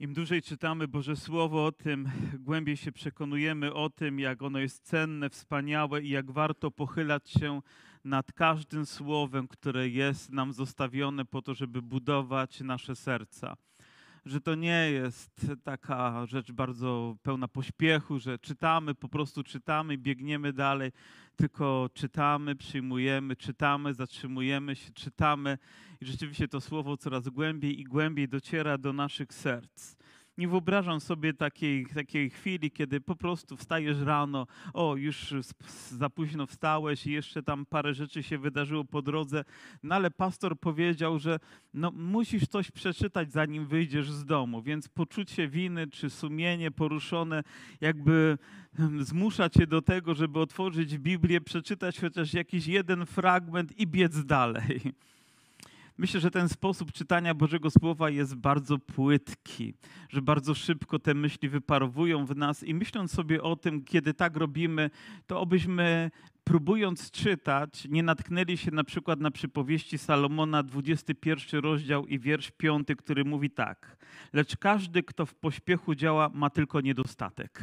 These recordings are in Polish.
Im dłużej czytamy Boże Słowo, tym głębiej się przekonujemy o tym, jak ono jest cenne, wspaniałe i jak warto pochylać się nad każdym słowem, które jest nam zostawione po to, żeby budować nasze serca. Że to nie jest taka rzecz bardzo pełna pośpiechu, że czytamy, po prostu czytamy, biegniemy dalej, tylko czytamy, przyjmujemy, czytamy, zatrzymujemy się, czytamy i rzeczywiście to słowo coraz głębiej i głębiej dociera do naszych serc. Nie wyobrażam sobie takiej, takiej chwili, kiedy po prostu wstajesz rano, o, już za późno wstałeś i jeszcze tam parę rzeczy się wydarzyło po drodze, no ale pastor powiedział, że no, musisz coś przeczytać, zanim wyjdziesz z domu, więc poczucie winy czy sumienie poruszone jakby hmm, zmusza cię do tego, żeby otworzyć Biblię, przeczytać chociaż jakiś jeden fragment i biec dalej. Myślę, że ten sposób czytania Bożego Słowa jest bardzo płytki, że bardzo szybko te myśli wyparowują w nas i myśląc sobie o tym, kiedy tak robimy, to obyśmy próbując czytać, nie natknęli się na przykład na przypowieści Salomona, 21 rozdział i wiersz 5, który mówi tak. Lecz każdy, kto w pośpiechu działa, ma tylko niedostatek.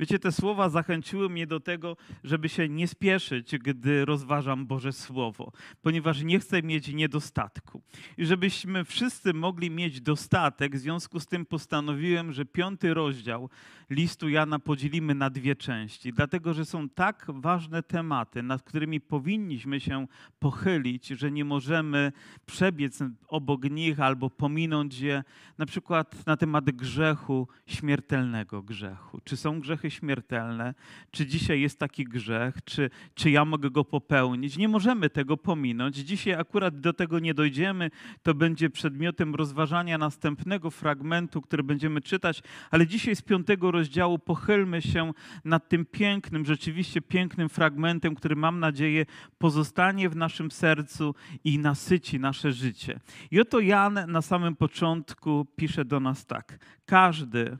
Wiecie, te słowa zachęciły mnie do tego, żeby się nie spieszyć, gdy rozważam Boże Słowo, ponieważ nie chcę mieć niedostatku. I żebyśmy wszyscy mogli mieć dostatek, w związku z tym postanowiłem, że piąty rozdział listu Jana podzielimy na dwie części, dlatego że są tak ważne tematy, nad którymi powinniśmy się pochylić, że nie możemy przebiec obok nich albo pominąć je, na przykład na temat grzechu, śmiertelnego grzechu. Czy są grzechy śmiertelne? Czy dzisiaj jest taki grzech? Czy, czy ja mogę go popełnić? Nie możemy tego pominąć. Dzisiaj akurat do tego nie dojdziemy. To będzie przedmiotem rozważania następnego fragmentu, który będziemy czytać, ale dzisiaj z piątego rozdziału pochylmy się nad tym pięknym, rzeczywiście pięknym fragmentem, który mam nadzieję pozostanie w naszym sercu i nasyci nasze życie. I oto Jan na samym początku pisze do nas tak. Każdy,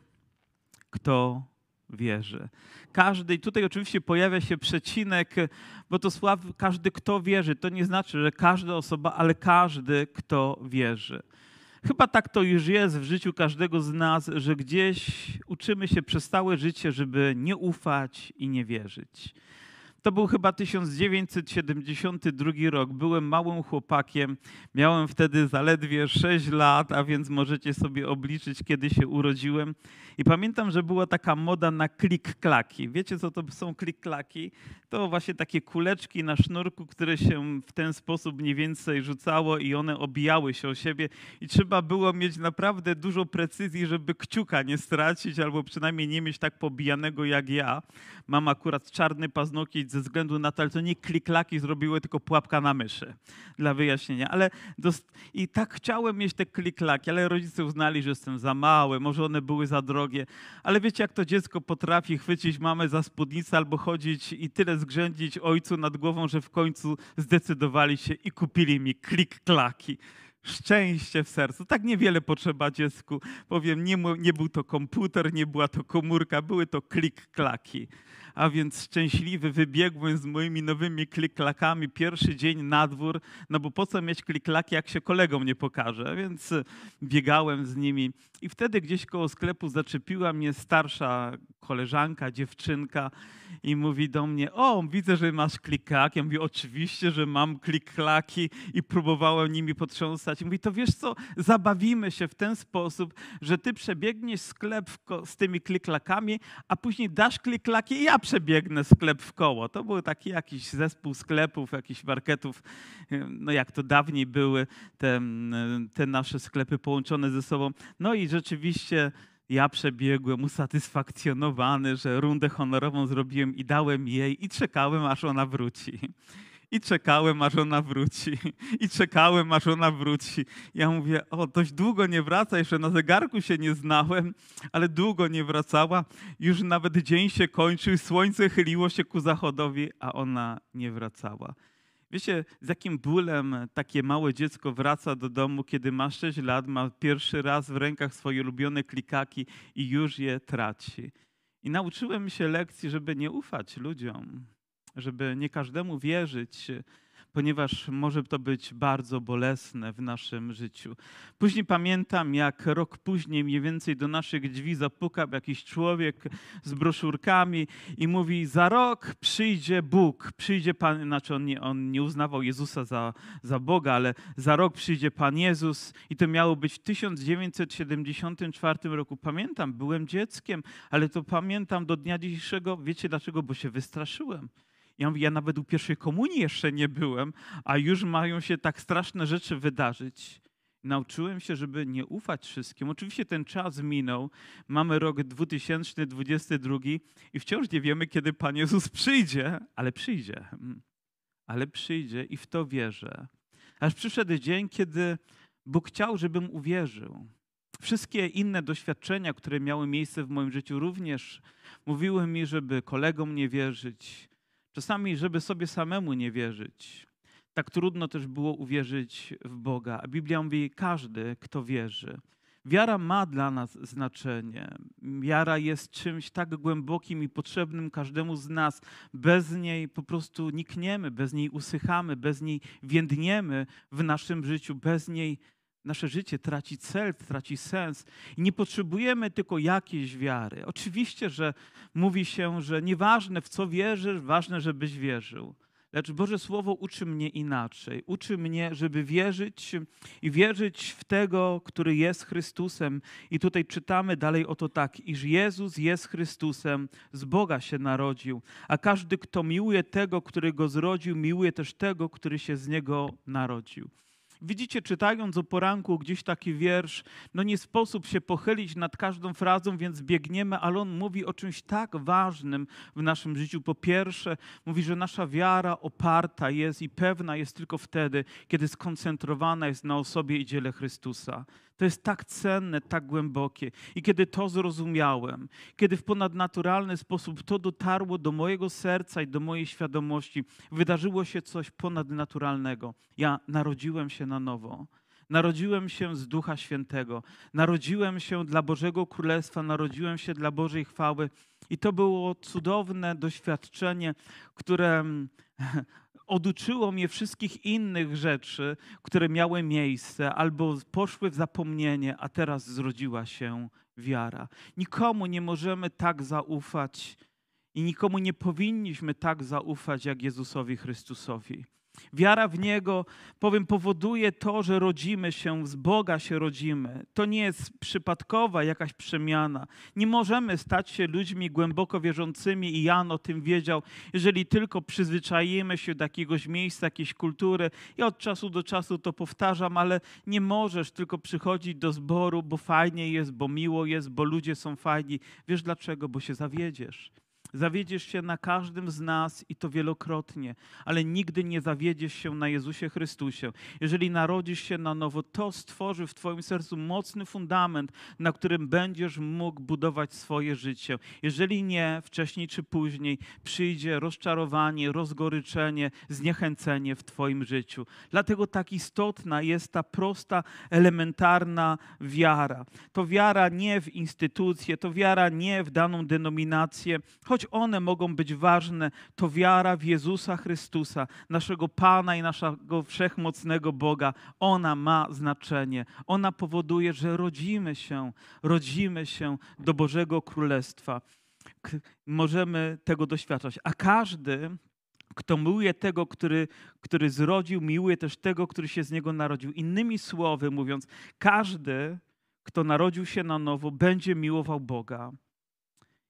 kto wierzy. Każdy, i tutaj oczywiście pojawia się przecinek, bo to sław każdy, kto wierzy. To nie znaczy, że każda osoba, ale każdy, kto wierzy. Chyba tak to już jest w życiu każdego z nas, że gdzieś uczymy się przez całe życie, żeby nie ufać i nie wierzyć. To był chyba 1972 rok. Byłem małym chłopakiem. Miałem wtedy zaledwie 6 lat, a więc możecie sobie obliczyć, kiedy się urodziłem. I pamiętam, że była taka moda na klik-klaki. Wiecie, co to są klik-klaki? To właśnie takie kuleczki na sznurku, które się w ten sposób mniej więcej rzucało i one obijały się o siebie. I trzeba było mieć naprawdę dużo precyzji, żeby kciuka nie stracić, albo przynajmniej nie mieć tak pobijanego jak ja. Mam akurat czarny paznokieć ze względu na to, ale to nie kliklaki zrobiły, tylko pułapka na myszy dla wyjaśnienia. Ale I tak chciałem mieć te kliklaki, ale rodzice uznali, że jestem za mały, może one były za drogie. Ale wiecie, jak to dziecko potrafi chwycić mamę za spódnicę albo chodzić i tyle zgrzędzić ojcu nad głową, że w końcu zdecydowali się i kupili mi klik-klaki szczęście w sercu. Tak niewiele potrzeba dziecku. Powiem, nie, nie był to komputer, nie była to komórka, były to klik-klaki a więc szczęśliwy wybiegłem z moimi nowymi kliklakami pierwszy dzień na dwór, no bo po co mieć kliklaki, jak się kolegom nie pokaże, więc biegałem z nimi i wtedy gdzieś koło sklepu zaczepiła mnie starsza koleżanka, dziewczynka i mówi do mnie, o, widzę, że masz kliklaki. Ja mówię, oczywiście, że mam kliklaki i próbowałem nimi potrząsać. I mówi, to wiesz co, zabawimy się w ten sposób, że ty przebiegniesz sklep z tymi kliklakami, a później dasz kliklaki i ja przebiegnę sklep w koło. To był taki jakiś zespół sklepów, jakichś marketów, no jak to dawniej były te, te nasze sklepy połączone ze sobą. No i rzeczywiście ja przebiegłem usatysfakcjonowany, że rundę honorową zrobiłem i dałem jej i czekałem, aż ona wróci. I czekałem, aż ona wróci. I czekałem, aż ona wróci. Ja mówię, o, dość długo nie wraca, jeszcze na zegarku się nie znałem, ale długo nie wracała. Już nawet dzień się kończył, słońce chyliło się ku zachodowi, a ona nie wracała. Wiecie, z jakim bólem takie małe dziecko wraca do domu, kiedy ma 6 lat, ma pierwszy raz w rękach swoje ulubione klikaki i już je traci. I nauczyłem się lekcji, żeby nie ufać ludziom, żeby nie każdemu wierzyć, ponieważ może to być bardzo bolesne w naszym życiu. Później pamiętam, jak rok później mniej więcej do naszych drzwi zapukał jakiś człowiek z broszurkami i mówi: Za rok przyjdzie Bóg, przyjdzie Pan, znaczy on nie, on nie uznawał Jezusa za, za Boga, ale za rok przyjdzie Pan Jezus i to miało być w 1974 roku. Pamiętam, byłem dzieckiem, ale to pamiętam do dnia dzisiejszego. Wiecie dlaczego? Bo się wystraszyłem. Ja mówię, ja nawet u pierwszej komunii jeszcze nie byłem, a już mają się tak straszne rzeczy wydarzyć. Nauczyłem się, żeby nie ufać wszystkim. Oczywiście ten czas minął. Mamy rok 2022 i wciąż nie wiemy, kiedy Pan Jezus przyjdzie, ale przyjdzie. Mm. Ale przyjdzie i w to wierzę. Aż przyszedł dzień, kiedy Bóg chciał, żebym uwierzył. Wszystkie inne doświadczenia, które miały miejsce w moim życiu, również mówiły mi, żeby kolegom nie wierzyć, czasami, żeby sobie samemu nie wierzyć. Tak trudno też było uwierzyć w Boga. A Biblia mówi: każdy, kto wierzy. Wiara ma dla nas znaczenie. Wiara jest czymś tak głębokim i potrzebnym każdemu z nas. Bez niej po prostu nikniemy, bez niej usychamy, bez niej więdniemy w naszym życiu, bez niej nasze życie traci cel, traci sens. I nie potrzebujemy tylko jakiejś wiary. Oczywiście, że mówi się, że nieważne w co wierzysz, ważne, żebyś wierzył. Lecz Boże Słowo uczy mnie inaczej. Uczy mnie, żeby wierzyć i wierzyć w tego, który jest Chrystusem. I tutaj czytamy dalej o to tak, iż Jezus jest Chrystusem, z Boga się narodził, a każdy, kto miłuje tego, który go zrodził, miłuje też tego, który się z niego narodził. Widzicie, czytając o poranku gdzieś taki wiersz, no nie sposób się pochylić nad każdą frazą, więc biegniemy, ale on mówi o czymś tak ważnym w naszym życiu. Po pierwsze, mówi, że nasza wiara oparta jest i pewna jest tylko wtedy, kiedy skoncentrowana jest na osobie i dziele Chrystusa. To jest tak cenne, tak głębokie. I kiedy to zrozumiałem, kiedy w ponadnaturalny sposób to dotarło do mojego serca i do mojej świadomości, wydarzyło się coś ponadnaturalnego. Ja narodziłem się na nowo. Narodziłem się z Ducha Świętego. Narodziłem się dla Bożego Królestwa, narodziłem się dla Bożej chwały. I to było cudowne doświadczenie, które oduczyło mnie wszystkich innych rzeczy, które miały miejsce albo poszły w zapomnienie, a teraz zrodziła się wiara. Nikomu nie możemy tak zaufać i nikomu nie powinniśmy tak zaufać jak Jezusowi Chrystusowi. Wiara w Niego, powiem, powoduje to, że rodzimy się, z Boga się rodzimy. To nie jest przypadkowa jakaś przemiana. Nie możemy stać się ludźmi głęboko wierzącymi i Jan o tym wiedział, jeżeli tylko przyzwyczajimy się do jakiegoś miejsca, jakiejś kultury. Ja od czasu do czasu to powtarzam, ale nie możesz tylko przychodzić do zboru, bo fajnie jest, bo miło jest, bo ludzie są fajni. Wiesz dlaczego? Bo się zawiedziesz. Zawiedziesz się na każdym z nas i to wielokrotnie, ale nigdy nie zawiedziesz się na Jezusie Chrystusie. Jeżeli narodzisz się na nowo, to stworzy w Twoim sercu mocny fundament, na którym będziesz mógł budować swoje życie. Jeżeli nie, wcześniej czy później przyjdzie rozczarowanie, rozgoryczenie, zniechęcenie w Twoim życiu. Dlatego tak istotna jest ta prosta, elementarna wiara. To wiara nie w instytucje, to wiara nie w daną denominację, choć choć one mogą być ważne, to wiara w Jezusa Chrystusa, naszego Pana i naszego wszechmocnego Boga, ona ma znaczenie. Ona powoduje, że rodzimy się, rodzimy się do Bożego Królestwa. Możemy tego doświadczać. A każdy, kto miłuje tego, który, który zrodził, miłuje też tego, który się z niego narodził. Innymi słowy mówiąc, każdy, kto narodził się na nowo, będzie miłował Boga.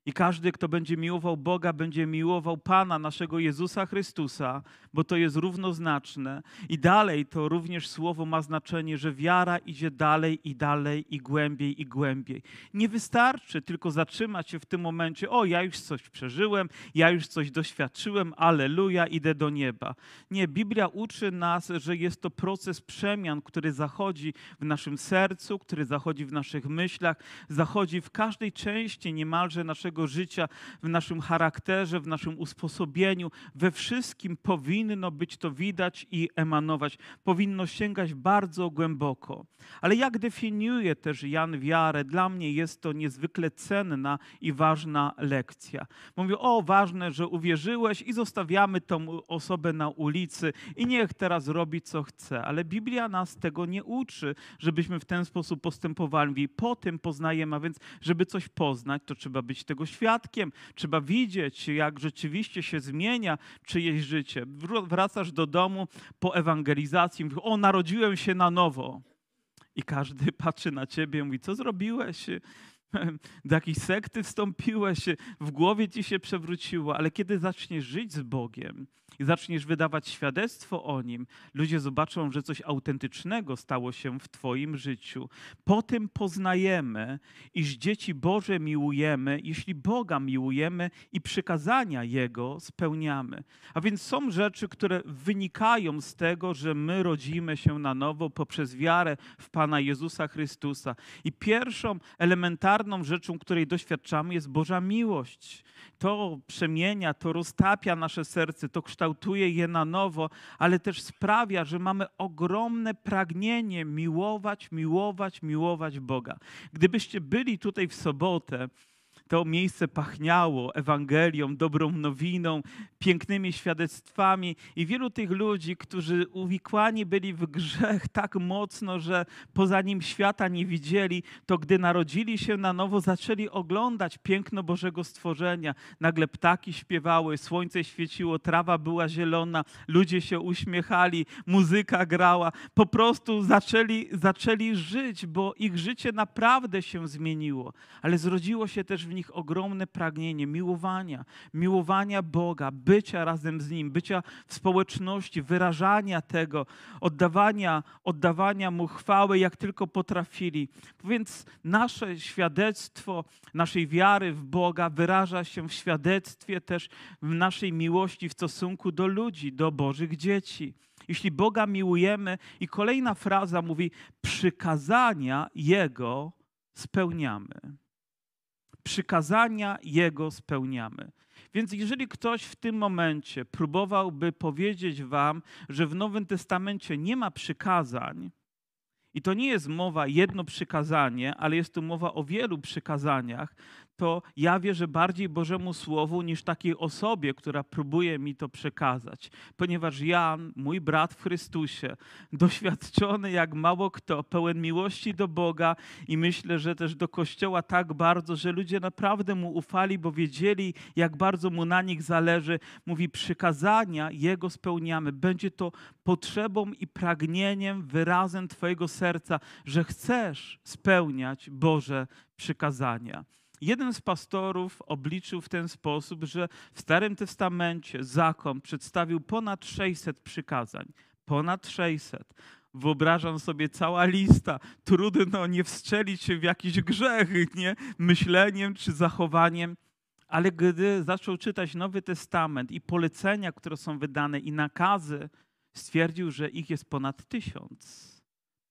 I każdy, kto będzie miłował Boga, będzie miłował Pana, naszego Jezusa Chrystusa, bo to jest równoznaczne. I dalej to również słowo ma znaczenie, że wiara idzie dalej i dalej i głębiej i głębiej. Nie wystarczy tylko zatrzymać się w tym momencie, o ja już coś przeżyłem, ja już coś doświadczyłem, aleluja, idę do nieba. Nie, Biblia uczy nas, że jest to proces przemian, który zachodzi w naszym sercu, który zachodzi w naszych myślach, zachodzi w każdej części niemalże naszego naszego życia, w naszym charakterze, w naszym usposobieniu, we wszystkim powinno być to widać i emanować. Powinno sięgać bardzo głęboko. Ale jak definiuje też Jan wiarę? Dla mnie jest to niezwykle cenna i ważna lekcja. Mówię, o, ważne, że uwierzyłeś i zostawiamy tą osobę na ulicy i niech teraz robi, co chce. Ale Biblia nas tego nie uczy, żebyśmy w ten sposób postępowali. Po tym poznajemy, a więc, żeby coś poznać, to trzeba być tego świadkiem, trzeba widzieć, jak rzeczywiście się zmienia czyjeś życie. Wracasz do domu po ewangelizacji, mówisz, o, narodziłem się na nowo. I każdy patrzy na ciebie i mówi, co zrobiłeś? Do jakiejś sekty wstąpiłeś, w głowie ci się przewróciło, ale kiedy zaczniesz żyć z Bogiem, i zaczniesz wydawać świadectwo o nim, ludzie zobaczą, że coś autentycznego stało się w Twoim życiu. Po tym poznajemy, iż dzieci Boże miłujemy, jeśli Boga miłujemy i przykazania Jego spełniamy. A więc są rzeczy, które wynikają z tego, że my rodzimy się na nowo poprzez wiarę w Pana Jezusa Chrystusa. I pierwszą elementarną rzeczą, której doświadczamy, jest Boża miłość. To przemienia, to roztapia nasze serce, to kształtuje kształtuje je na nowo, ale też sprawia, że mamy ogromne pragnienie miłować, miłować, miłować Boga. Gdybyście byli tutaj w sobotę, to miejsce pachniało Ewangelią, dobrą nowiną, pięknymi świadectwami i wielu tych ludzi, którzy uwikłani byli w grzech tak mocno, że poza nim świata nie widzieli, to gdy narodzili się na nowo, zaczęli oglądać piękno Bożego stworzenia. Nagle ptaki śpiewały, słońce świeciło, trawa była zielona, ludzie się uśmiechali, muzyka grała. Po prostu zaczęli, zaczęli żyć, bo ich życie naprawdę się zmieniło. Ale zrodziło się też w nich ogromne pragnienie miłowania, miłowania Boga, bycia razem z Nim, bycia w społeczności, wyrażania tego, oddawania, oddawania Mu chwały, jak tylko potrafili. Więc nasze świadectwo naszej wiary w Boga wyraża się w świadectwie też w naszej miłości w stosunku do ludzi, do Bożych dzieci. Jeśli Boga miłujemy, i kolejna fraza mówi: przykazania Jego spełniamy przykazania Jego spełniamy. Więc jeżeli ktoś w tym momencie próbowałby powiedzieć Wam, że w Nowym Testamencie nie ma przykazań, i to nie jest mowa jedno przykazanie, ale jest tu mowa o wielu przykazaniach, to ja wierzę bardziej Bożemu Słowu niż takiej osobie, która próbuje mi to przekazać. Ponieważ Jan, mój brat w Chrystusie, doświadczony jak mało kto, pełen miłości do Boga i myślę, że też do Kościoła tak bardzo, że ludzie naprawdę mu ufali, bo wiedzieli, jak bardzo mu na nich zależy, mówi: Przykazania Jego spełniamy. Będzie to potrzebą i pragnieniem, wyrazem Twojego serca, że chcesz spełniać Boże przykazania. Jeden z pastorów obliczył w ten sposób, że w Starym Testamencie zakon przedstawił ponad 600 przykazań. Ponad 600 wyobrażam sobie cała lista. Trudno nie wstrzelić się w jakiś grzech, nie? Myśleniem czy zachowaniem. Ale gdy zaczął czytać Nowy Testament i polecenia, które są wydane, i nakazy, stwierdził, że ich jest ponad tysiąc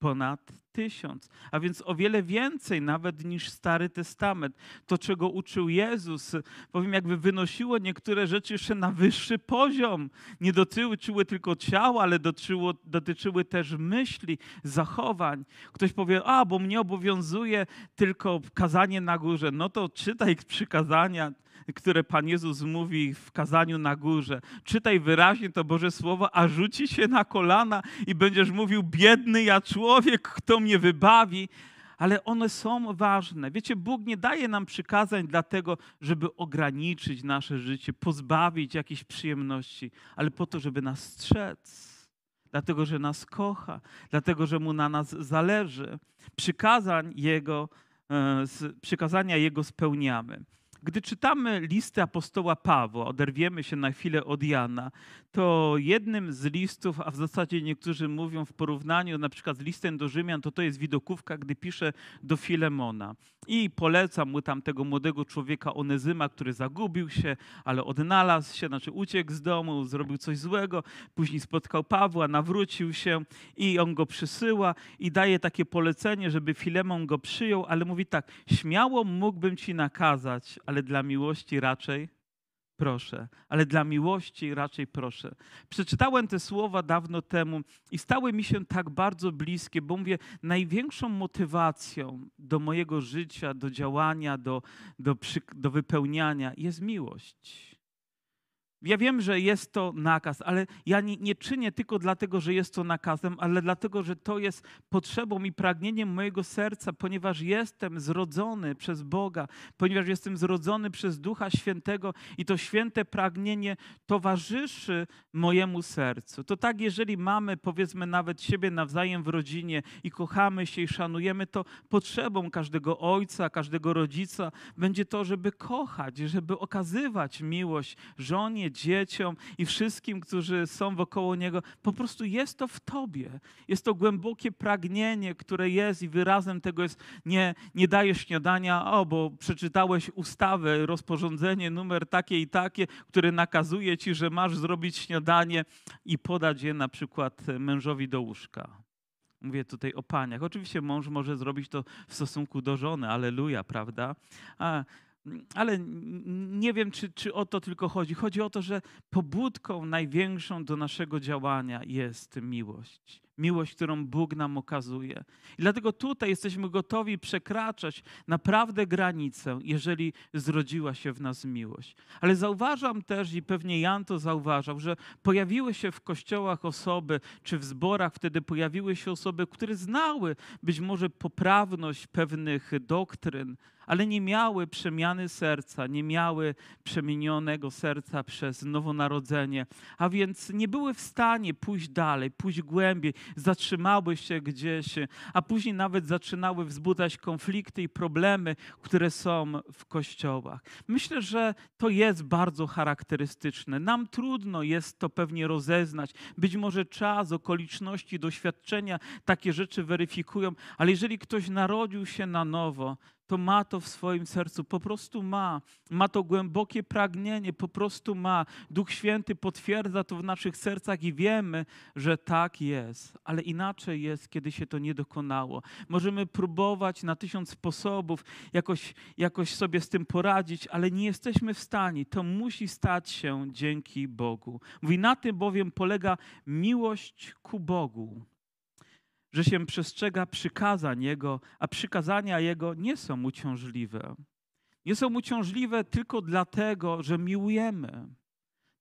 ponad tysiąc, a więc o wiele więcej nawet niż Stary Testament. To, czego uczył Jezus, powiem, jakby wynosiło niektóre rzeczy jeszcze na wyższy poziom. Nie dotyczyły tylko ciała, ale dotyczyło, dotyczyły też myśli, zachowań. Ktoś powie, a, bo mnie obowiązuje tylko kazanie na górze. No to czytaj przykazania, które Pan Jezus mówi w kazaniu na górze. Czytaj wyraźnie to Boże Słowo, a rzuci się na kolana i będziesz mówił, biedny ja człowiek, kto mnie wybawi. Ale one są ważne. Wiecie, Bóg nie daje nam przykazań dlatego, żeby ograniczyć nasze życie, pozbawić jakichś przyjemności, ale po to, żeby nas strzec dlatego że nas kocha, dlatego że mu na nas zależy. Przykazań Jego, e, przykazania Jego spełniamy. Gdy czytamy listy apostoła Pawła, oderwiemy się na chwilę od Jana, to jednym z listów, a w zasadzie niektórzy mówią w porównaniu na przykład z listem do Rzymian, to to jest widokówka, gdy pisze do Filemona. I polecam mu tam tego młodego człowieka Onezyma, który zagubił się, ale odnalazł się, znaczy uciekł z domu, zrobił coś złego, później spotkał Pawła, nawrócił się i on go przysyła i daje takie polecenie, żeby Filemon go przyjął, ale mówi tak, śmiało mógłbym ci nakazać, ale dla miłości raczej proszę, ale dla miłości raczej proszę. Przeczytałem te słowa dawno temu i stały mi się tak bardzo bliskie, bo mówię, największą motywacją do mojego życia, do działania, do, do, do wypełniania jest miłość. Ja wiem, że jest to nakaz, ale ja nie, nie, czynię tylko dlatego, że jest to nakazem, ale dlatego, że to jest potrzebą i pragnieniem mojego serca, ponieważ jestem zrodzony przez Boga, ponieważ jestem zrodzony przez Ducha Świętego i to święte pragnienie towarzyszy mojemu sercu. To tak, jeżeli mamy, powiedzmy, nawet siebie nawzajem w rodzinie i kochamy się i szanujemy, to potrzebą każdego ojca, każdego rodzica będzie to, żeby kochać, żeby okazywać miłość żonie, dzieciom i wszystkim, którzy są wokoło Niego. Po prostu jest to w Tobie. Jest to głębokie pragnienie, które jest i wyrazem tego jest nie, nie dajesz śniadania, o, bo przeczytałeś ustawę, rozporządzenie numer takie i takie, które nakazuje Ci, że masz zrobić śniadanie i podać je na przykład mężowi do łóżka. Mówię tutaj o paniach. Oczywiście mąż może zrobić to w stosunku do żony, aleluja, prawda? A ale nie wiem, czy, czy o to tylko chodzi. Chodzi o to, że pobudką największą do naszego działania jest miłość. Miłość, którą Bóg nam okazuje. I dlatego tutaj jesteśmy gotowi przekraczać naprawdę granicę, jeżeli zrodziła się w nas miłość. Ale zauważam też, i pewnie Jan to zauważał, że pojawiły się w kościołach osoby, czy w zborach wtedy pojawiły się osoby, które znały być może poprawność pewnych doktryn, ale nie miały przemiany serca, nie miały przemienionego serca przez nowonarodzenie, a więc nie były w stanie pójść dalej, pójść głębiej, zatrzymały się gdzieś, a później nawet zaczynały wzbudzać konflikty i problemy, które są w kościołach. Myślę, że to jest bardzo charakterystyczne. Nam trudno jest to pewnie rozeznać. Być może czas, okoliczności, doświadczenia takie rzeczy weryfikują, ale jeżeli ktoś narodził się na nowo, to ma to w swoim sercu, po prostu ma. Ma to głębokie pragnienie, po prostu ma. Duch Święty potwierdza to w naszych sercach i wiemy, że tak jest. Ale inaczej jest, kiedy się to nie dokonało. Możemy próbować na tysiąc sposobów jakoś, jakoś sobie z tym poradzić, ale nie jesteśmy w stanie. To musi stać się dzięki Bogu. Mówi, na tym bowiem polega miłość ku Bogu że się przestrzega przykazań Jego, a przykazania Jego nie są uciążliwe. Nie są uciążliwe tylko dlatego, że miłujemy,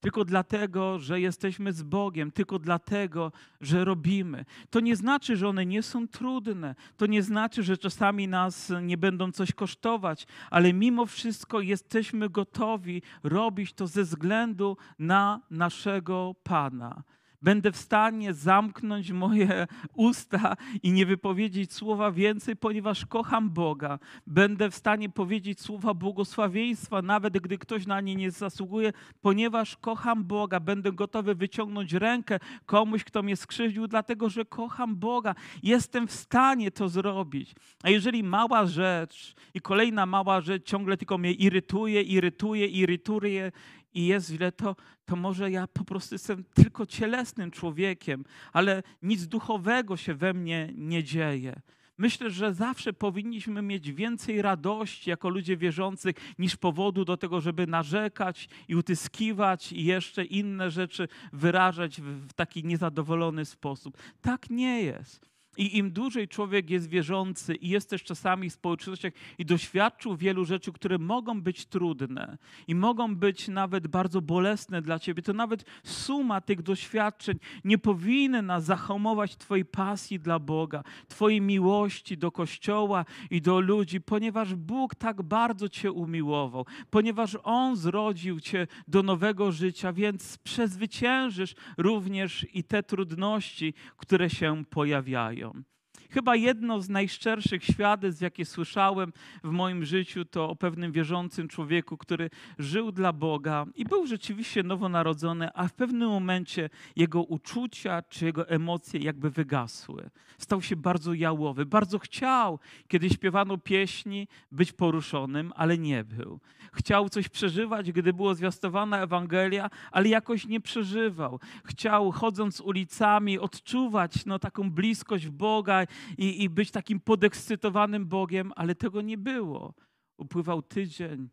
tylko dlatego, że jesteśmy z Bogiem, tylko dlatego, że robimy. To nie znaczy, że one nie są trudne, to nie znaczy, że czasami nas nie będą coś kosztować, ale mimo wszystko jesteśmy gotowi robić to ze względu na naszego Pana Będę w stanie zamknąć moje usta i nie wypowiedzieć słowa więcej, ponieważ kocham Boga. Będę w stanie powiedzieć słowa błogosławieństwa, nawet gdy ktoś na nie nie zasługuje, ponieważ kocham Boga. Będę gotowy wyciągnąć rękę komuś, kto mnie skrzywdził, dlatego że kocham Boga. Jestem w stanie to zrobić. A jeżeli mała rzecz i kolejna mała rzecz ciągle tylko mnie irytuje, irytuje, irytuje, i jest źle, to, to może ja po prostu jestem tylko cielesnym człowiekiem, ale nic duchowego się we mnie nie dzieje. Myślę, że zawsze powinniśmy mieć więcej radości jako ludzie wierzących niż powodu do tego, żeby narzekać i utyskiwać i jeszcze inne rzeczy wyrażać w taki niezadowolony sposób. Tak nie jest. I im dłużej człowiek jest wierzący i jest też czasami w społecznościach i doświadczył wielu rzeczy, które mogą być trudne i mogą być nawet bardzo bolesne dla ciebie, to nawet suma tych doświadczeń nie powinna zahamować twojej pasji dla Boga, twojej miłości do Kościoła i do ludzi, ponieważ Bóg tak bardzo cię umiłował, ponieważ On zrodził cię do nowego życia, więc przezwyciężysz również i te trudności, które się pojawiają. om. Chyba jedno z najszczerszych świadectw, jakie słyszałem w moim życiu, to o pewnym wierzącym człowieku, który żył dla Boga i był rzeczywiście nowonarodzony, a w pewnym momencie jego uczucia czy jego emocje jakby wygasły. Stał się bardzo jałowy, bardzo chciał, kiedy śpiewano pieśni, być poruszonym, ale nie był. Chciał coś przeżywać, gdy było zwiastowana Ewangelia, ale jakoś nie przeżywał. Chciał, chodząc ulicami, odczuwać no, taką bliskość Boga i, i być takim podekscytowanym Bogiem, ale tego nie było. Upływał tydzień,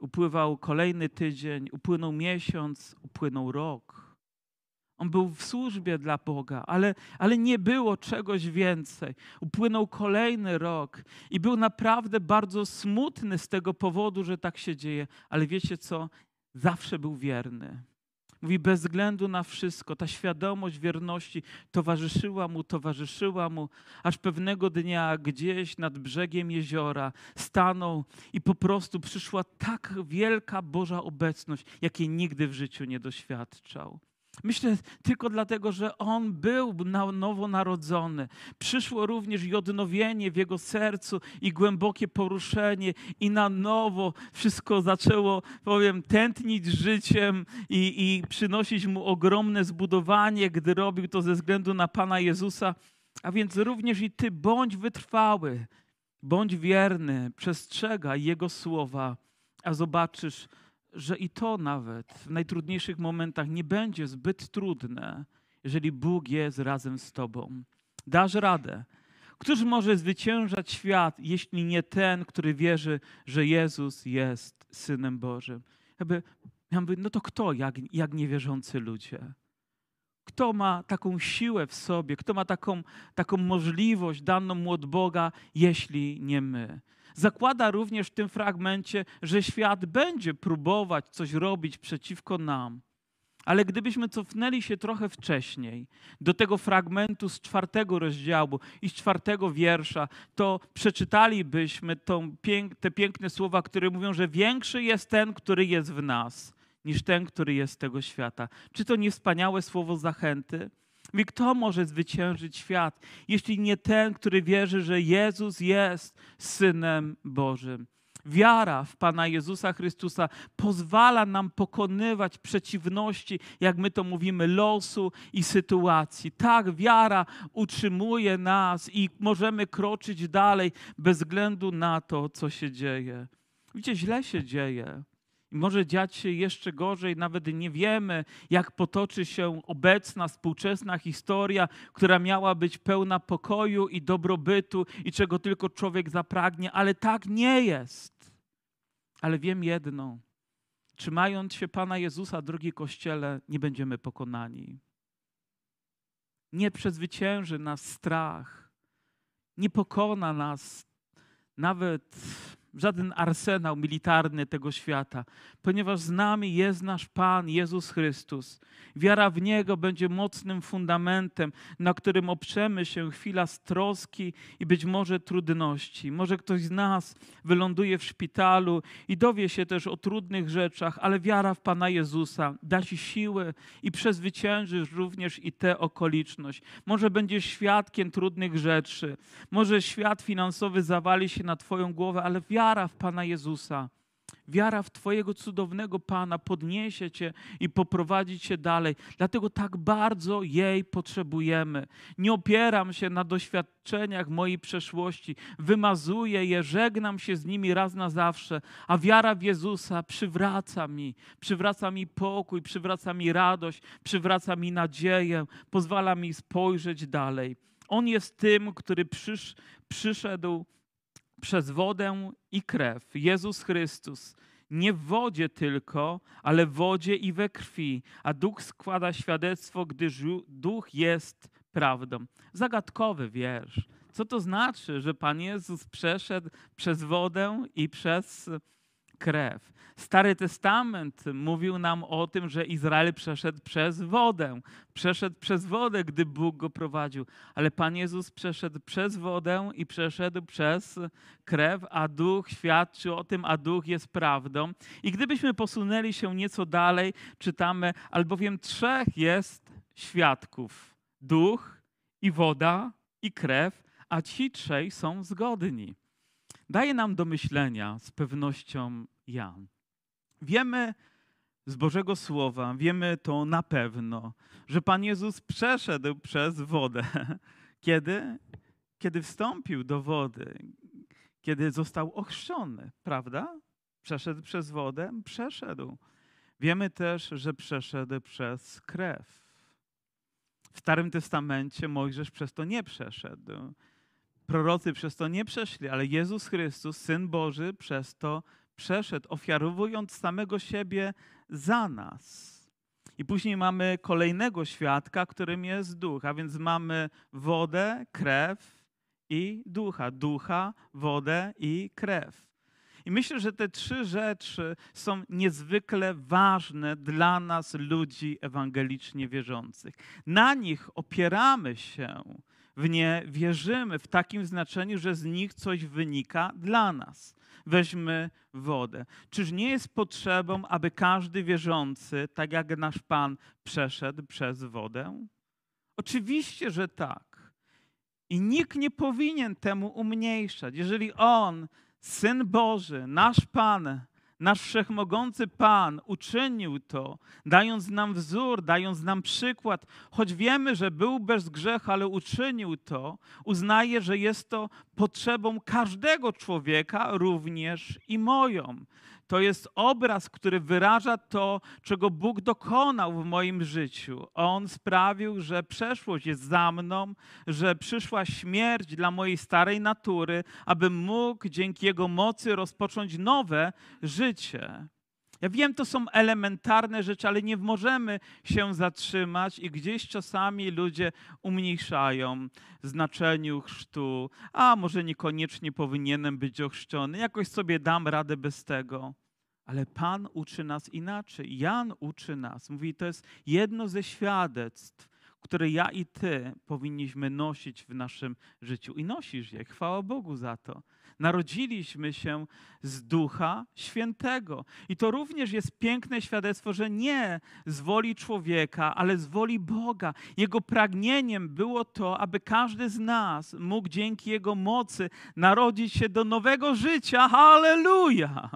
upływał kolejny tydzień, upłynął miesiąc, upłynął rok. On był w służbie dla Boga, ale, ale nie było czegoś więcej. Upłynął kolejny rok i był naprawdę bardzo smutny z tego powodu, że tak się dzieje. Ale wiecie co? Zawsze był wierny. Mówi, bez względu na wszystko, ta świadomość wierności towarzyszyła mu, towarzyszyła mu, aż pewnego dnia gdzieś nad brzegiem jeziora stanął i po prostu przyszła tak wielka Boża obecność, jakiej nigdy w życiu nie doświadczał. Myślę tylko dlatego, że on był nowonarodzony. Przyszło również i odnowienie w jego sercu i głębokie poruszenie i na nowo wszystko zaczęło, powiem, tętnić życiem i, i przynosić mu ogromne zbudowanie, gdy robił to ze względu na Pana Jezusa. A więc również i ty bądź wytrwały, bądź wierny, przestrzegaj Jego słowa, a zobaczysz, że i to nawet w najtrudniejszych momentach nie będzie zbyt trudne, jeżeli Bóg jest razem z Tobą. Dasz radę. Któż może zwyciężać świat, jeśli nie ten, który wierzy, że Jezus jest Synem Bożym? Jakby, ja mówię, no to kto, jak, jak niewierzący ludzie? Kto ma taką siłę w sobie, kto ma taką, taką możliwość daną mu od Boga, jeśli nie my? Zakłada również w tym fragmencie, że świat będzie próbować coś robić przeciwko nam. Ale gdybyśmy cofnęli się trochę wcześniej do tego fragmentu z czwartego rozdziału i z czwartego wiersza, to przeczytalibyśmy tą, te piękne słowa, które mówią, że większy jest ten, który jest w nas, niż ten, który jest tego świata. Czy to nie wspaniałe słowo zachęty? Mówi, kto może zwyciężyć świat, jeśli nie ten, który wierzy, że Jezus jest Synem Bożym. Wiara w Pana Jezusa Chrystusa pozwala nam pokonywać przeciwności, jak my to mówimy, losu i sytuacji. Tak, wiara utrzymuje nas i możemy kroczyć dalej bez względu na to, co się dzieje. Widzicie, źle się dzieje. Może dziać się jeszcze gorzej, nawet nie wiemy, jak potoczy się obecna, współczesna historia, która miała być pełna pokoju i dobrobytu i czego tylko człowiek zapragnie, ale tak nie jest. Ale wiem jedno: trzymając się Pana Jezusa, drogi Kościele, nie będziemy pokonani. Nie przezwycięży nas strach, nie pokona nas nawet żaden arsenał militarny tego świata, ponieważ z nami jest nasz Pan Jezus Chrystus. Wiara w Niego będzie mocnym fundamentem, na którym oprzemy się chwila z troski i być może trudności. Może ktoś z nas wyląduje w szpitalu i dowie się też o trudnych rzeczach, ale wiara w Pana Jezusa da Ci siłę i przezwyciężysz również i tę okoliczność. Może będziesz świadkiem trudnych rzeczy, może świat finansowy zawali się na Twoją głowę, ale wiara wiara w Pana Jezusa, wiara w Twojego cudownego Pana podniesie Cię i poprowadzi Cię dalej. Dlatego tak bardzo jej potrzebujemy. Nie opieram się na doświadczeniach mojej przeszłości, wymazuję je, żegnam się z nimi raz na zawsze, a wiara w Jezusa przywraca mi, przywraca mi pokój, przywraca mi radość, przywraca mi nadzieję, pozwala mi spojrzeć dalej. On jest tym, który przysz, przyszedł przez wodę i krew, Jezus Chrystus, nie w wodzie tylko, ale w wodzie i we krwi, a Duch składa świadectwo, gdyż Duch jest prawdą. Zagadkowy wiersz. Co to znaczy, że Pan Jezus przeszedł przez wodę i przez krew. Stary Testament mówił nam o tym, że Izrael przeszedł przez wodę. Przeszedł przez wodę, gdy Bóg go prowadził. Ale Pan Jezus przeszedł przez wodę i przeszedł przez krew, a Duch świadczy o tym, a Duch jest prawdą. I gdybyśmy posunęli się nieco dalej, czytamy, albowiem trzech jest świadków: Duch i woda i krew, a ci trzej są zgodni. Daje nam do myślenia z pewnością Jan. Wiemy z Bożego Słowa, wiemy to na pewno, że Pan Jezus przeszedł przez wodę. Kiedy? Kiedy wstąpił do wody, kiedy został ochrzczony, prawda? Przeszedł przez wodę? Przeszedł. Wiemy też, że przeszedł przez krew. W Starym Testamencie Mojżesz przez to nie przeszedł. Prorocy przez to nie przeszli, ale Jezus Chrystus, Syn Boży, przez to przeszedł, ofiarowując samego siebie za nas. I później mamy kolejnego świadka, którym jest duch, a więc mamy wodę, krew i ducha. Ducha, wodę i krew. I myślę, że te trzy rzeczy są niezwykle ważne dla nas, ludzi ewangelicznie wierzących. Na nich opieramy się, w nie wierzymy w takim znaczeniu, że z nich coś wynika dla nas. Weźmy wodę. Czyż nie jest potrzebą, aby każdy wierzący, tak jak nasz Pan, przeszedł przez wodę? Oczywiście, że tak. I nikt nie powinien temu umniejszać. Jeżeli On Syn Boży, nasz Pan, nasz wszechmogący Pan uczynił to, dając nam wzór, dając nam przykład, choć wiemy, że był bez grzechu, ale uczynił to, uznaje, że jest to potrzebą każdego człowieka, również i moją. To jest obraz, który wyraża to, czego Bóg dokonał w moim życiu. On sprawił, że przeszłość jest za mną, że przyszła śmierć dla mojej starej natury, abym mógł dzięki Jego mocy rozpocząć nowe życie. Ja wiem, to są elementarne rzeczy, ale nie możemy się zatrzymać i gdzieś czasami ludzie umniejszają znaczeniu chrztu. A może niekoniecznie powinienem być ochrzczony, jakoś sobie dam radę bez tego. Ale Pan uczy nas inaczej. Jan uczy nas. Mówi, to jest jedno ze świadectw, które ja i Ty powinniśmy nosić w naszym życiu. I nosisz je. Chwała Bogu za to. Narodziliśmy się z Ducha Świętego. I to również jest piękne świadectwo, że nie z woli człowieka, ale z woli Boga. Jego pragnieniem było to, aby każdy z nas mógł dzięki Jego mocy narodzić się do nowego życia. Halleluja!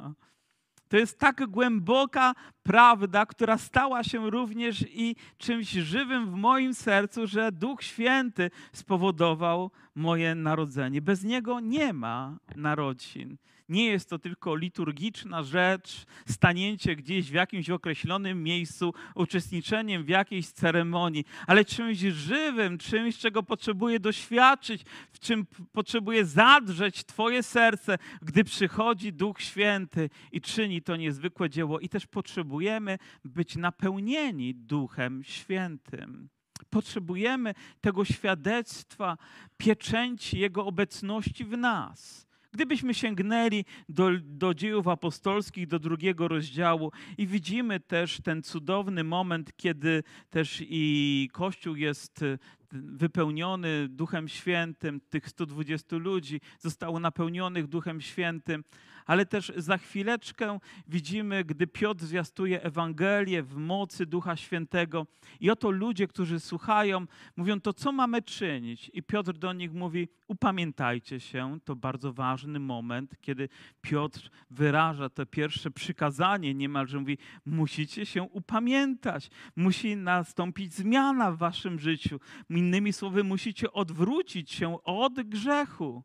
To jest tak głęboka prawda, która stała się również i czymś żywym w moim sercu, że Duch Święty spowodował moje narodzenie. Bez Niego nie ma narodzin. Nie jest to tylko liturgiczna rzecz, stanięcie gdzieś w jakimś określonym miejscu, uczestniczeniem w jakiejś ceremonii, ale czymś żywym, czymś, czego potrzebuje doświadczyć, w czym potrzebuje zadrzeć Twoje serce, gdy przychodzi Duch Święty i czyni to niezwykłe dzieło. I też potrzebujemy być napełnieni Duchem Świętym. Potrzebujemy tego świadectwa, pieczęci Jego obecności w nas. Gdybyśmy sięgnęli do, do dziejów apostolskich, do drugiego rozdziału i widzimy też ten cudowny moment, kiedy też i Kościół jest y, wypełniony Duchem Świętym, tych 120 ludzi zostało napełnionych Duchem Świętym, ale też za chwileczkę widzimy, gdy Piotr zwiastuje Ewangelię w mocy Ducha Świętego i oto ludzie, którzy słuchają, mówią to, co mamy czynić? I Piotr do nich mówi, upamiętajcie się, to bardzo ważny moment, kiedy Piotr wyraża to pierwsze przykazanie, niemalże mówi, musicie się upamiętać, musi nastąpić zmiana w waszym życiu. Innymi słowy, musicie odwrócić się od grzechu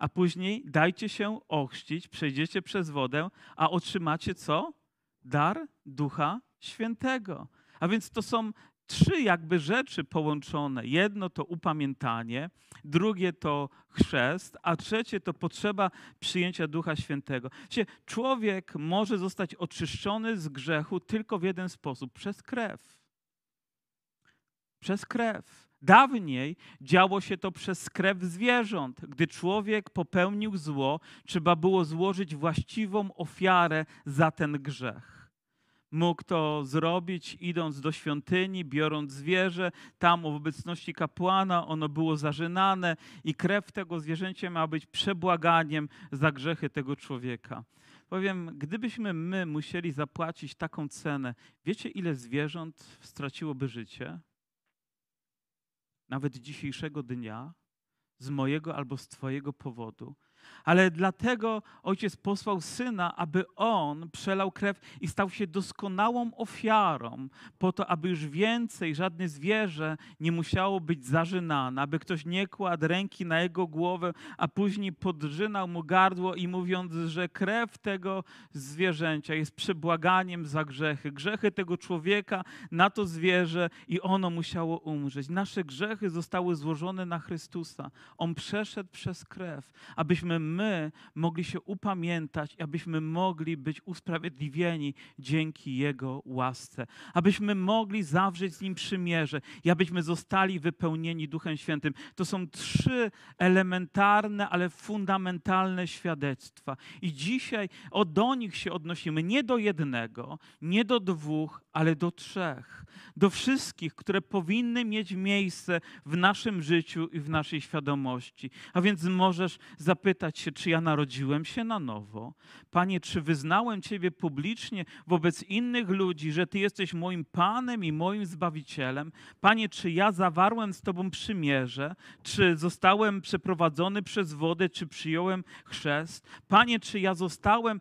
a później dajcie się ochrzcić, przejdziecie przez wodę, a otrzymacie co? Dar Ducha Świętego. A więc to są trzy jakby rzeczy połączone. Jedno to upamiętanie, drugie to chrzest, a trzecie to potrzeba przyjęcia Ducha Świętego. Człowiek może zostać oczyszczony z grzechu tylko w jeden sposób przez krew. Przez krew. Dawniej działo się to przez krew zwierząt. Gdy człowiek popełnił zło, trzeba było złożyć właściwą ofiarę za ten grzech. Mógł to zrobić idąc do świątyni, biorąc zwierzę, tam w obecności kapłana ono było zażynane i krew tego zwierzęcia miała być przebłaganiem za grzechy tego człowieka. Powiem, gdybyśmy my musieli zapłacić taką cenę, wiecie ile zwierząt straciłoby życie? Nawet dzisiejszego dnia, z mojego albo z Twojego powodu. Ale dlatego ojciec posłał syna, aby on przelał krew i stał się doskonałą ofiarą, po to, aby już więcej żadne zwierzę nie musiało być zarzynane, aby ktoś nie kładł ręki na jego głowę, a później podrzynał mu gardło i mówiąc, że krew tego zwierzęcia jest przebłaganiem za grzechy. Grzechy tego człowieka na to zwierzę i ono musiało umrzeć. Nasze grzechy zostały złożone na Chrystusa. On przeszedł przez krew, abyśmy my mogli się upamiętać, abyśmy mogli być usprawiedliwieni dzięki Jego łasce, abyśmy mogli zawrzeć z Nim przymierze i abyśmy zostali wypełnieni Duchem Świętym. To są trzy elementarne, ale fundamentalne świadectwa. I dzisiaj o, do nich się odnosimy nie do jednego, nie do dwóch, ale do trzech. Do wszystkich, które powinny mieć miejsce w naszym życiu i w naszej świadomości. A więc możesz zapytać się, czy ja narodziłem się na nowo? Panie, czy wyznałem Ciebie publicznie wobec innych ludzi, że Ty jesteś moim Panem i moim Zbawicielem? Panie, czy ja zawarłem z Tobą przymierze? Czy zostałem przeprowadzony przez wodę, czy przyjąłem chrzest? Panie, czy ja zostałem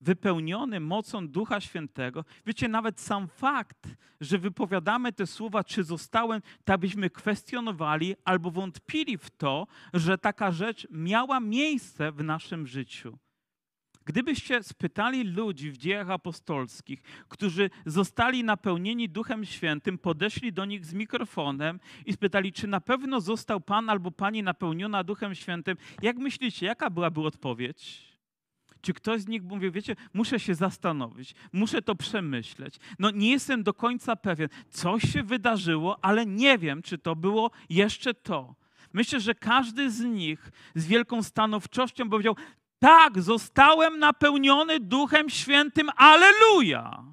wypełniony mocą Ducha Świętego. Wiecie, nawet sam fakt, że wypowiadamy te słowa, czy zostałem, tak byśmy kwestionowali albo wątpili w to, że taka rzecz miała miejsce w naszym życiu. Gdybyście spytali ludzi w dziejach apostolskich, którzy zostali napełnieni Duchem Świętym, podeszli do nich z mikrofonem i spytali, czy na pewno został Pan albo Pani napełniona Duchem Świętym, jak myślicie, jaka byłaby odpowiedź? Czy ktoś z nich mówi, wiecie, muszę się zastanowić, muszę to przemyśleć. No nie jestem do końca pewien. Coś się wydarzyło, ale nie wiem, czy to było jeszcze to. Myślę, że każdy z nich z wielką stanowczością powiedział, tak, zostałem napełniony Duchem Świętym, aleluja!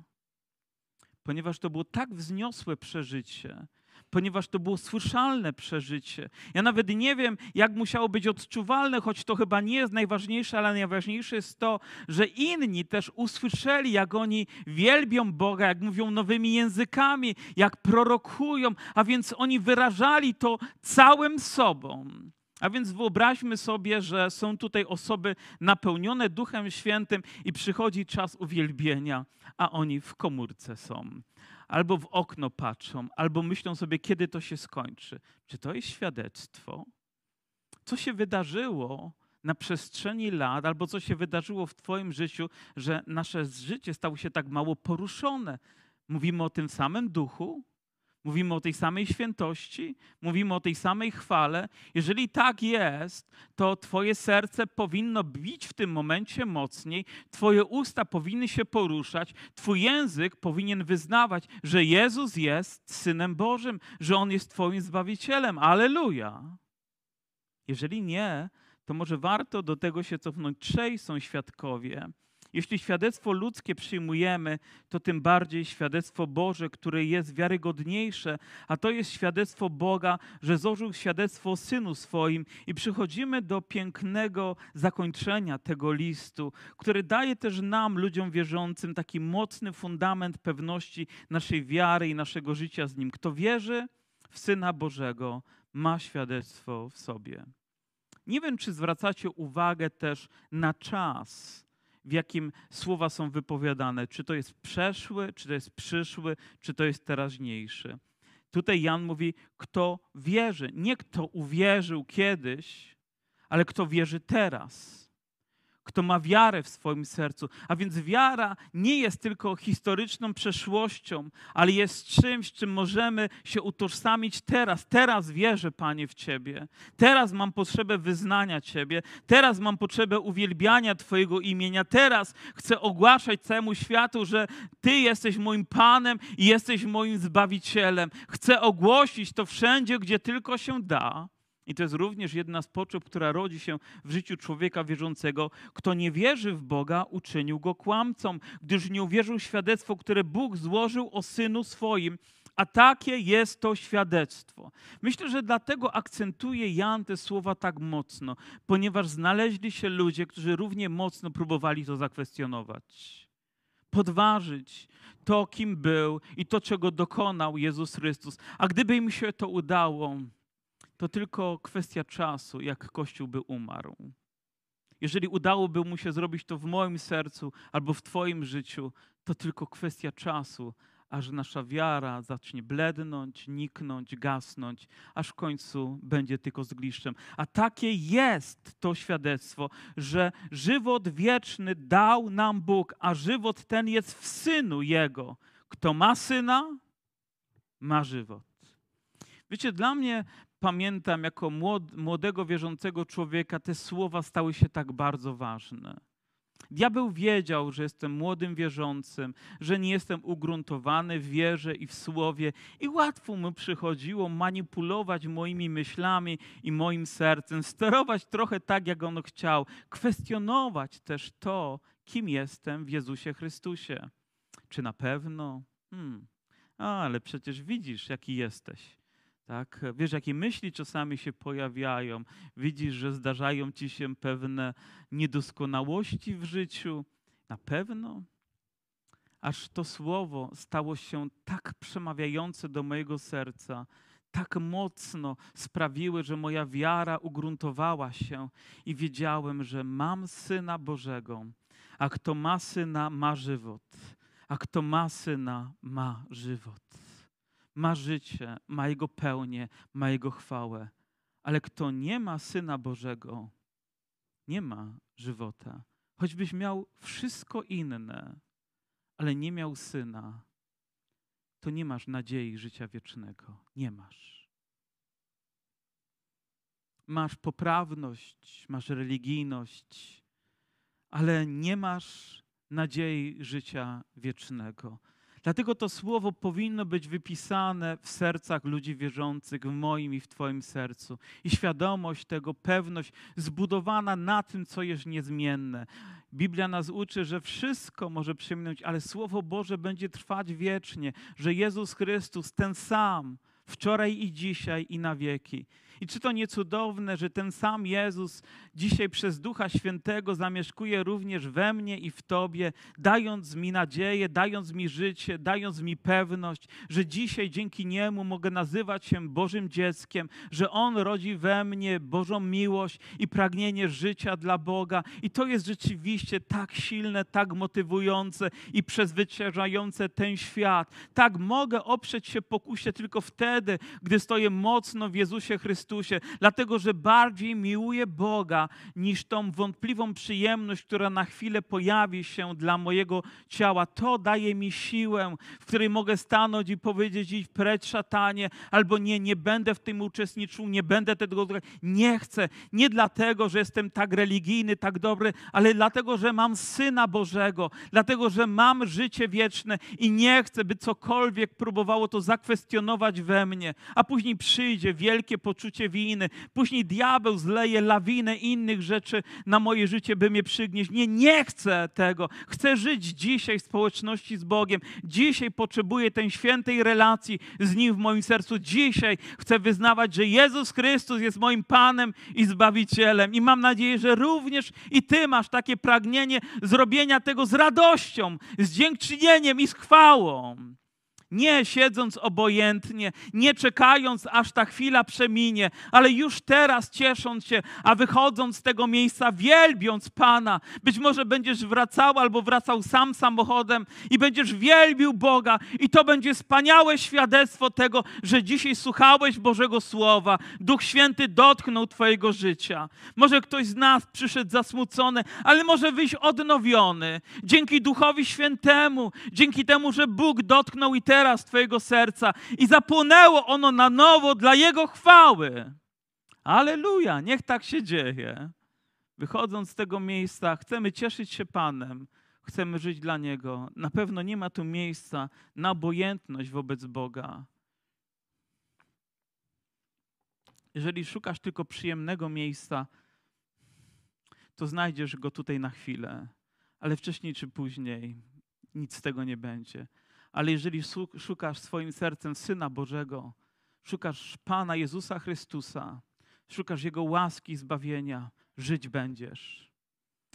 Ponieważ to było tak wzniosłe przeżycie, ponieważ to było słyszalne przeżycie. Ja nawet nie wiem, jak musiało być odczuwalne, choć to chyba nie jest najważniejsze, ale najważniejsze jest to, że inni też usłyszeli, jak oni wielbią Boga, jak mówią nowymi językami, jak prorokują, a więc oni wyrażali to całym sobą. A więc wyobraźmy sobie, że są tutaj osoby napełnione Duchem Świętym i przychodzi czas uwielbienia, a oni w komórce są albo w okno patrzą, albo myślą sobie, kiedy to się skończy. Czy to jest świadectwo? Co się wydarzyło na przestrzeni lat, albo co się wydarzyło w Twoim życiu, że nasze życie stało się tak mało poruszone? Mówimy o tym samym duchu, Mówimy o tej samej świętości, mówimy o tej samej chwale. Jeżeli tak jest, to Twoje serce powinno bić w tym momencie mocniej, Twoje usta powinny się poruszać, Twój język powinien wyznawać, że Jezus jest Synem Bożym, że On jest Twoim Zbawicielem. Aleluja! Jeżeli nie, to może warto do tego się cofnąć. Trzej są świadkowie jeśli świadectwo ludzkie przyjmujemy, to tym bardziej świadectwo Boże, które jest wiarygodniejsze, a to jest świadectwo Boga, że złożył świadectwo o Synu swoim i przychodzimy do pięknego zakończenia tego listu, który daje też nam, ludziom wierzącym, taki mocny fundament pewności naszej wiary i naszego życia z Nim. Kto wierzy w Syna Bożego, ma świadectwo w sobie. Nie wiem, czy zwracacie uwagę też na czas, w jakim słowa są wypowiadane. Czy to jest przeszły, czy to jest przyszły, czy to jest teraźniejszy. Tutaj Jan mówi, kto wierzy. Nie kto uwierzył kiedyś, ale kto wierzy teraz kto ma wiarę w swoim sercu. A więc wiara nie jest tylko historyczną przeszłością, ale jest czymś, czym możemy się utożsamić teraz. Teraz wierzę, Panie, w Ciebie. Teraz mam potrzebę wyznania Ciebie. Teraz mam potrzebę uwielbiania Twojego imienia. Teraz chcę ogłaszać całemu światu, że Ty jesteś moim Panem i jesteś moim Zbawicielem. Chcę ogłosić to wszędzie, gdzie tylko się da. I to jest również jedna z potrzeb, która rodzi się w życiu człowieka wierzącego. Kto nie wierzy w Boga, uczynił go kłamcą, gdyż nie uwierzył w świadectwo, które Bóg złożył o synu swoim. A takie jest to świadectwo. Myślę, że dlatego akcentuje Jan te słowa tak mocno, ponieważ znaleźli się ludzie, którzy równie mocno próbowali to zakwestionować, podważyć to, kim był i to, czego dokonał Jezus Chrystus. A gdyby im się to udało, to tylko kwestia czasu, jak Kościół by umarł. Jeżeli udałoby mu się zrobić to w moim sercu albo w Twoim życiu, to tylko kwestia czasu, aż nasza wiara zacznie blednąć, niknąć, gasnąć, aż w końcu będzie tylko zgliszczem. A takie jest to świadectwo, że żywot wieczny dał nam Bóg, a żywot ten jest w Synu Jego. Kto ma Syna, ma żywot. Wiecie, dla mnie pamiętam jako młodego wierzącego człowieka, te słowa stały się tak bardzo ważne. Diabeł wiedział, że jestem młodym wierzącym, że nie jestem ugruntowany w wierze i w słowie, i łatwo mu przychodziło manipulować moimi myślami i moim sercem, sterować trochę tak, jak on chciał, kwestionować też to, kim jestem w Jezusie Chrystusie. Czy na pewno? Hmm. A, ale przecież widzisz, jaki jesteś. Tak? Wiesz, jakie myśli czasami się pojawiają. Widzisz, że zdarzają ci się pewne niedoskonałości w życiu. Na pewno. Aż to słowo stało się tak przemawiające do mojego serca, tak mocno sprawiły, że moja wiara ugruntowała się i wiedziałem, że mam syna Bożego, a kto ma syna, ma żywot, a kto ma syna, ma żywot ma życie, ma Jego pełnię, ma Jego chwałę. Ale kto nie ma Syna Bożego, nie ma żywota. Choćbyś miał wszystko inne, ale nie miał Syna, to nie masz nadziei życia wiecznego. Nie masz. Masz poprawność, masz religijność, ale nie masz nadziei życia wiecznego. Dlatego to słowo powinno być wypisane w sercach ludzi wierzących, w moim i w Twoim sercu. I świadomość tego, pewność zbudowana na tym, co jest niezmienne. Biblia nas uczy, że wszystko może przeminąć, ale Słowo Boże będzie trwać wiecznie, że Jezus Chrystus, ten sam, wczoraj i dzisiaj i na wieki. I czy to nie cudowne, że ten sam Jezus dzisiaj przez Ducha Świętego zamieszkuje również we mnie i w Tobie, dając mi nadzieję, dając mi życie, dając mi pewność, że dzisiaj dzięki Niemu mogę nazywać się Bożym dzieckiem, że On rodzi we mnie Bożą miłość i pragnienie życia dla Boga. I to jest rzeczywiście tak silne, tak motywujące i przezwyciężające ten świat. Tak mogę oprzeć się pokusie tylko wtedy, gdy stoję mocno w Jezusie Chrystusie Chrystusie, dlatego że bardziej miłuję Boga niż tą wątpliwą przyjemność, która na chwilę pojawi się dla mojego ciała. To daje mi siłę, w której mogę stanąć i powiedzieć: idź precz szatanie, albo nie, nie będę w tym uczestniczył, nie będę tego, nie chcę. Nie dlatego, że jestem tak religijny, tak dobry, ale dlatego, że mam Syna Bożego, dlatego, że mam życie wieczne i nie chcę, by cokolwiek próbowało to zakwestionować we mnie, a później przyjdzie wielkie poczucie poczucie winy. Później diabeł zleje lawinę innych rzeczy na moje życie, by mnie przygnieść. Nie, nie chcę tego. Chcę żyć dzisiaj w społeczności z Bogiem. Dzisiaj potrzebuję tej świętej relacji z Nim w moim sercu. Dzisiaj chcę wyznawać, że Jezus Chrystus jest moim Panem i Zbawicielem. I mam nadzieję, że również i Ty masz takie pragnienie zrobienia tego z radością, z dziękczynieniem i z chwałą. Nie siedząc obojętnie, nie czekając, aż ta chwila przeminie, ale już teraz ciesząc się, a wychodząc z tego miejsca, wielbiąc Pana. Być może będziesz wracał albo wracał sam samochodem i będziesz wielbił Boga, i to będzie wspaniałe świadectwo tego, że dzisiaj słuchałeś Bożego Słowa. Duch Święty dotknął Twojego życia. Może ktoś z nas przyszedł zasmucony, ale może wyjść odnowiony. Dzięki Duchowi Świętemu, dzięki temu, że Bóg dotknął i teraz teraz Twojego serca i zapłonęło ono na nowo dla Jego chwały. Aleluja, niech tak się dzieje. Wychodząc z tego miejsca, chcemy cieszyć się Panem, chcemy żyć dla Niego. Na pewno nie ma tu miejsca na obojętność wobec Boga. Jeżeli szukasz tylko przyjemnego miejsca, to znajdziesz go tutaj na chwilę, ale wcześniej czy później nic z tego nie będzie. Ale jeżeli szukasz swoim sercem Syna Bożego, szukasz Pana Jezusa Chrystusa, szukasz Jego łaski i zbawienia, żyć będziesz.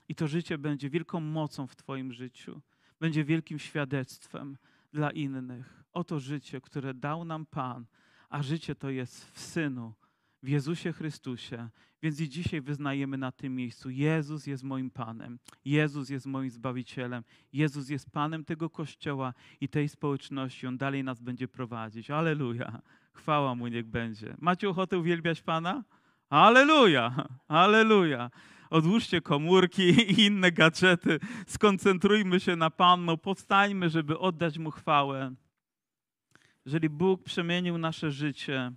I to życie będzie wielką mocą w Twoim życiu, będzie wielkim świadectwem dla innych. Oto życie, które dał nam Pan, a życie to jest w Synu w Jezusie Chrystusie. Więc i dzisiaj wyznajemy na tym miejscu: Jezus jest moim Panem, Jezus jest moim Zbawicielem, Jezus jest Panem tego kościoła i tej społeczności. On dalej nas będzie prowadzić. Aleluja. Chwała mu niech będzie. Macie ochotę uwielbiać Pana? Aleluja! Aleluja! Odłóżcie komórki i inne gadżety. Skoncentrujmy się na Panu. Powstańmy, żeby oddać Mu chwałę. Jeżeli Bóg przemienił nasze życie,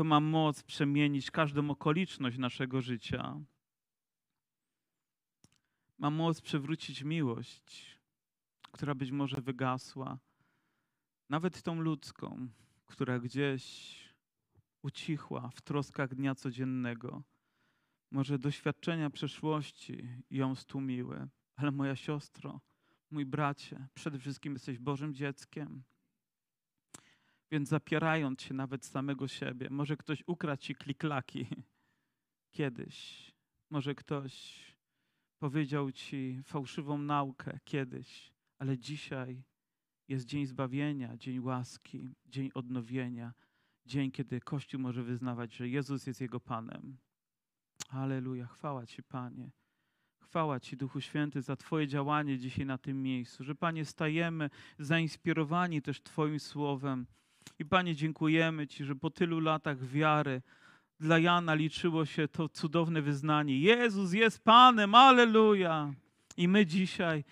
to ma moc przemienić każdą okoliczność naszego życia. Ma moc przywrócić miłość, która być może wygasła, nawet tą ludzką, która gdzieś ucichła w troskach dnia codziennego. Może doświadczenia przeszłości ją stłumiły, ale moja siostro, mój bracie, przede wszystkim jesteś Bożym dzieckiem. Więc zapierając się nawet samego siebie, może ktoś ukradł ci kliklaki kiedyś, może ktoś powiedział ci fałszywą naukę kiedyś, ale dzisiaj jest dzień zbawienia, dzień łaski, dzień odnowienia, dzień, kiedy Kościół może wyznawać, że Jezus jest Jego Panem. Aleluja, chwała Ci, Panie. Chwała Ci, Duchu Święty, za Twoje działanie dzisiaj na tym miejscu, że Panie stajemy zainspirowani też Twoim słowem. I Panie, dziękujemy Ci, że po tylu latach wiary dla Jana liczyło się to cudowne wyznanie. Jezus jest Panem, aleluja. I my dzisiaj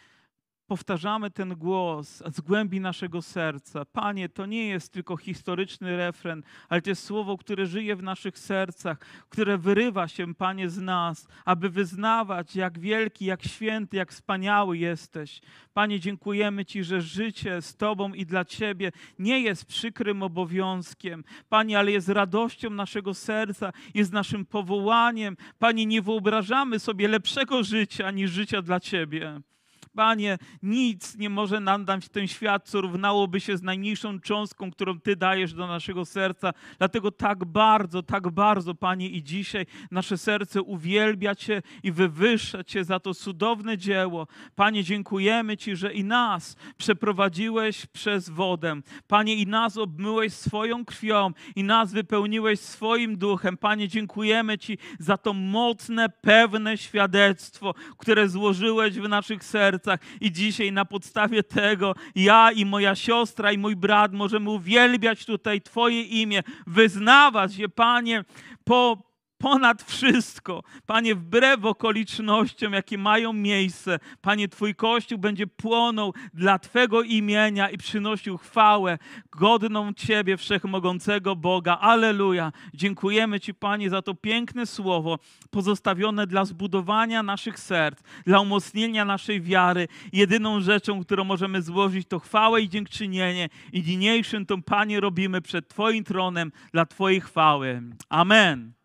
powtarzamy ten głos z głębi naszego serca. Panie, to nie jest tylko historyczny refren, ale to jest słowo, które żyje w naszych sercach, które wyrywa się, Panie, z nas, aby wyznawać, jak wielki, jak święty, jak wspaniały jesteś. Panie, dziękujemy Ci, że życie z Tobą i dla Ciebie nie jest przykrym obowiązkiem, Panie, ale jest radością naszego serca, jest naszym powołaniem. Panie, nie wyobrażamy sobie lepszego życia niż życia dla Ciebie. Panie, nic nie może nam dać ten świat, co równałoby się z najmniejszą cząstką, którą Ty dajesz do naszego serca. Dlatego tak bardzo, tak bardzo, Panie, i dzisiaj nasze serce uwielbia Cię i wywyższa Cię za to cudowne dzieło. Panie, dziękujemy Ci, że i nas przeprowadziłeś przez wodę. Panie, i nas obmyłeś swoją krwią i nas wypełniłeś swoim duchem. Panie, dziękujemy Ci za to mocne, pewne świadectwo, które złożyłeś w naszych sercach sercach. I dzisiaj na podstawie tego ja i moja siostra i mój brat możemy uwielbiać tutaj Twoje imię, wyznawać je, Panie, po, ponad wszystko. Panie, wbrew okolicznościom, jakie mają miejsce, Panie, Twój Kościół będzie płonął dla Twego imienia i przynosił chwałę godną Ciebie, Wszechmogącego Boga. Aleluja. Dziękujemy Ci, Panie, za to piękne słowo pozostawione dla zbudowania naszych serc, dla umocnienia naszej wiary. Jedyną rzeczą, którą możemy złożyć, to chwałę i dziękczynienie. I niniejszym to, Panie, robimy przed Twoim tronem dla Twojej chwały. Amen.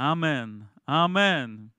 Amen. Amen.